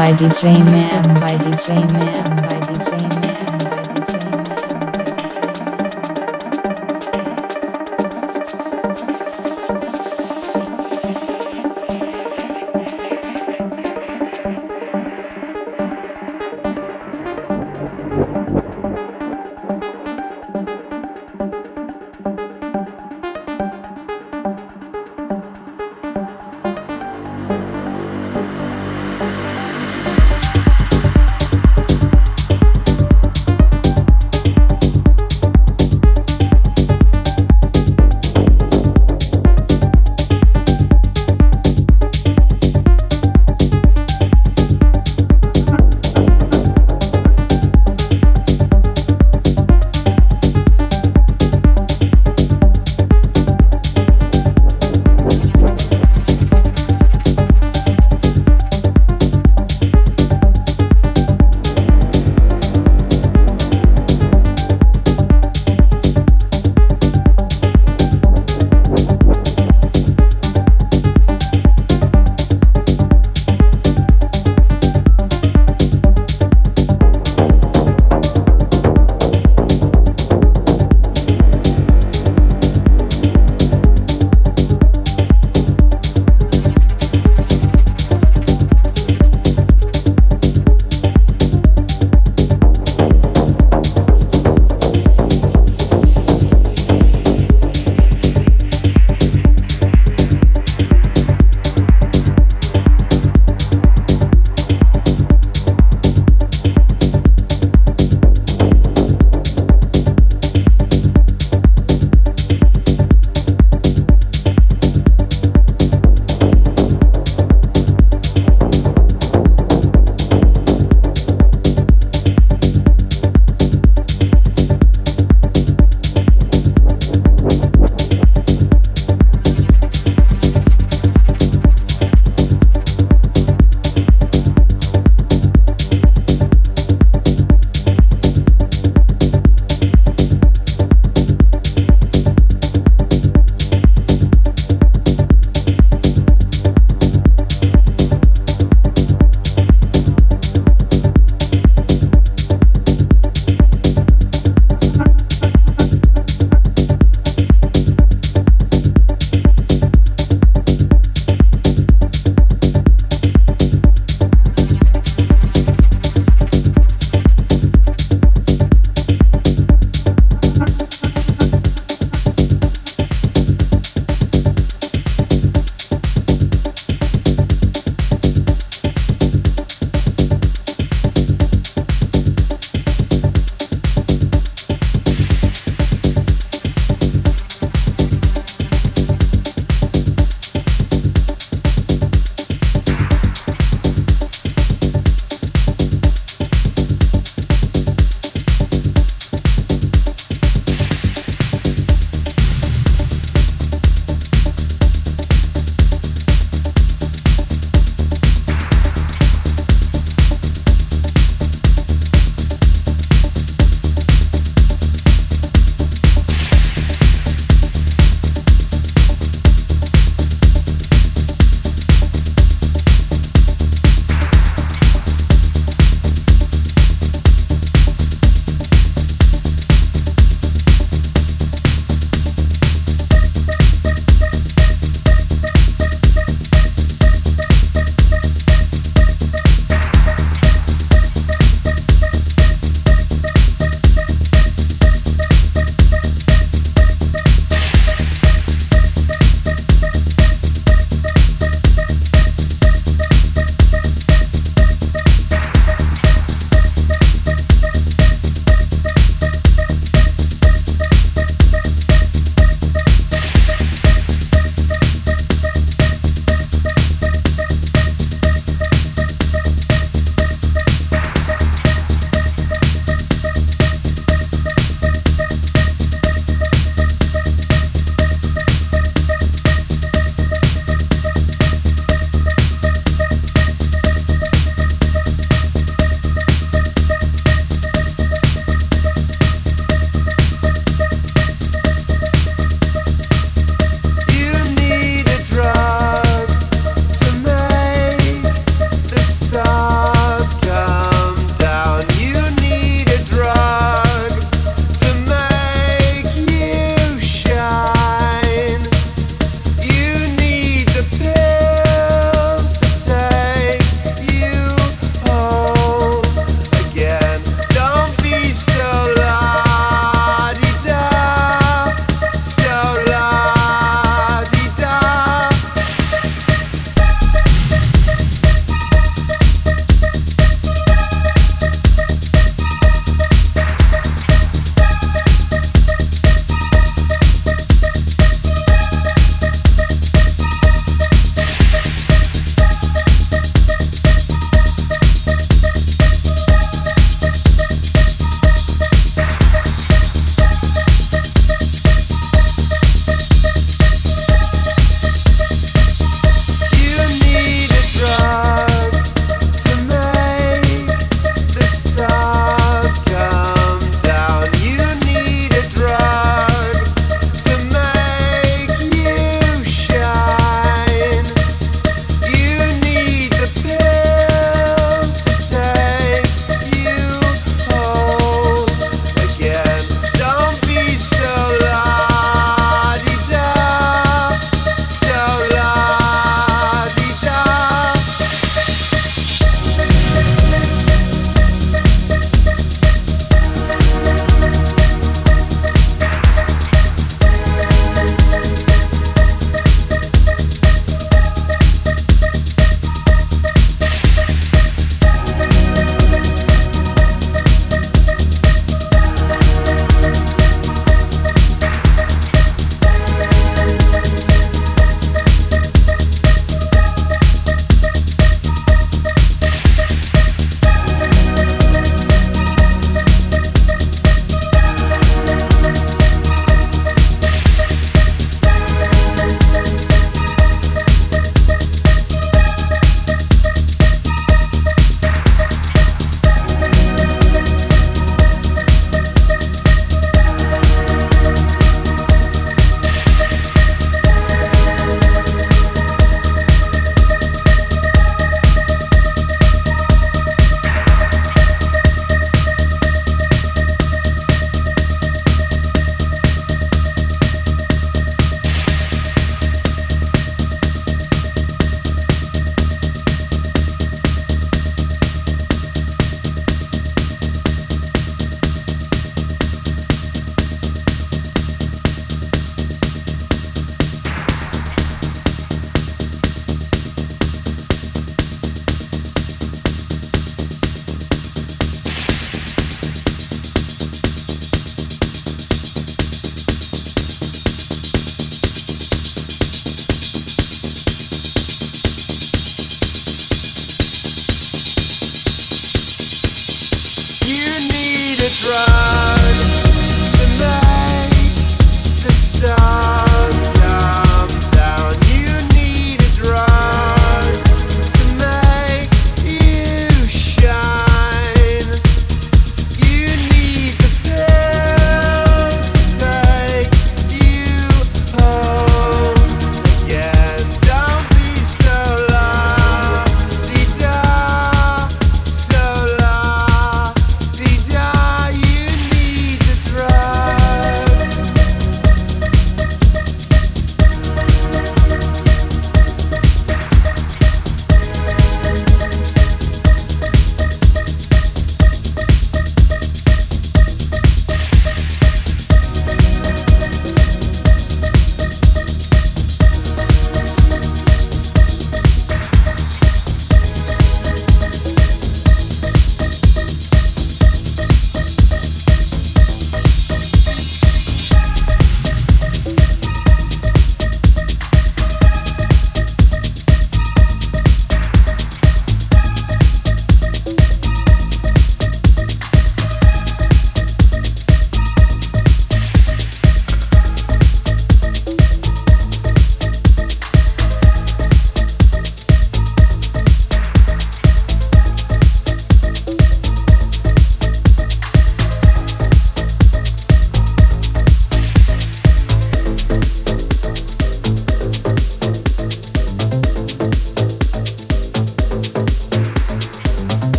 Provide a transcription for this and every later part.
by DJ Man by DJ Man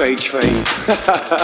Lee Barry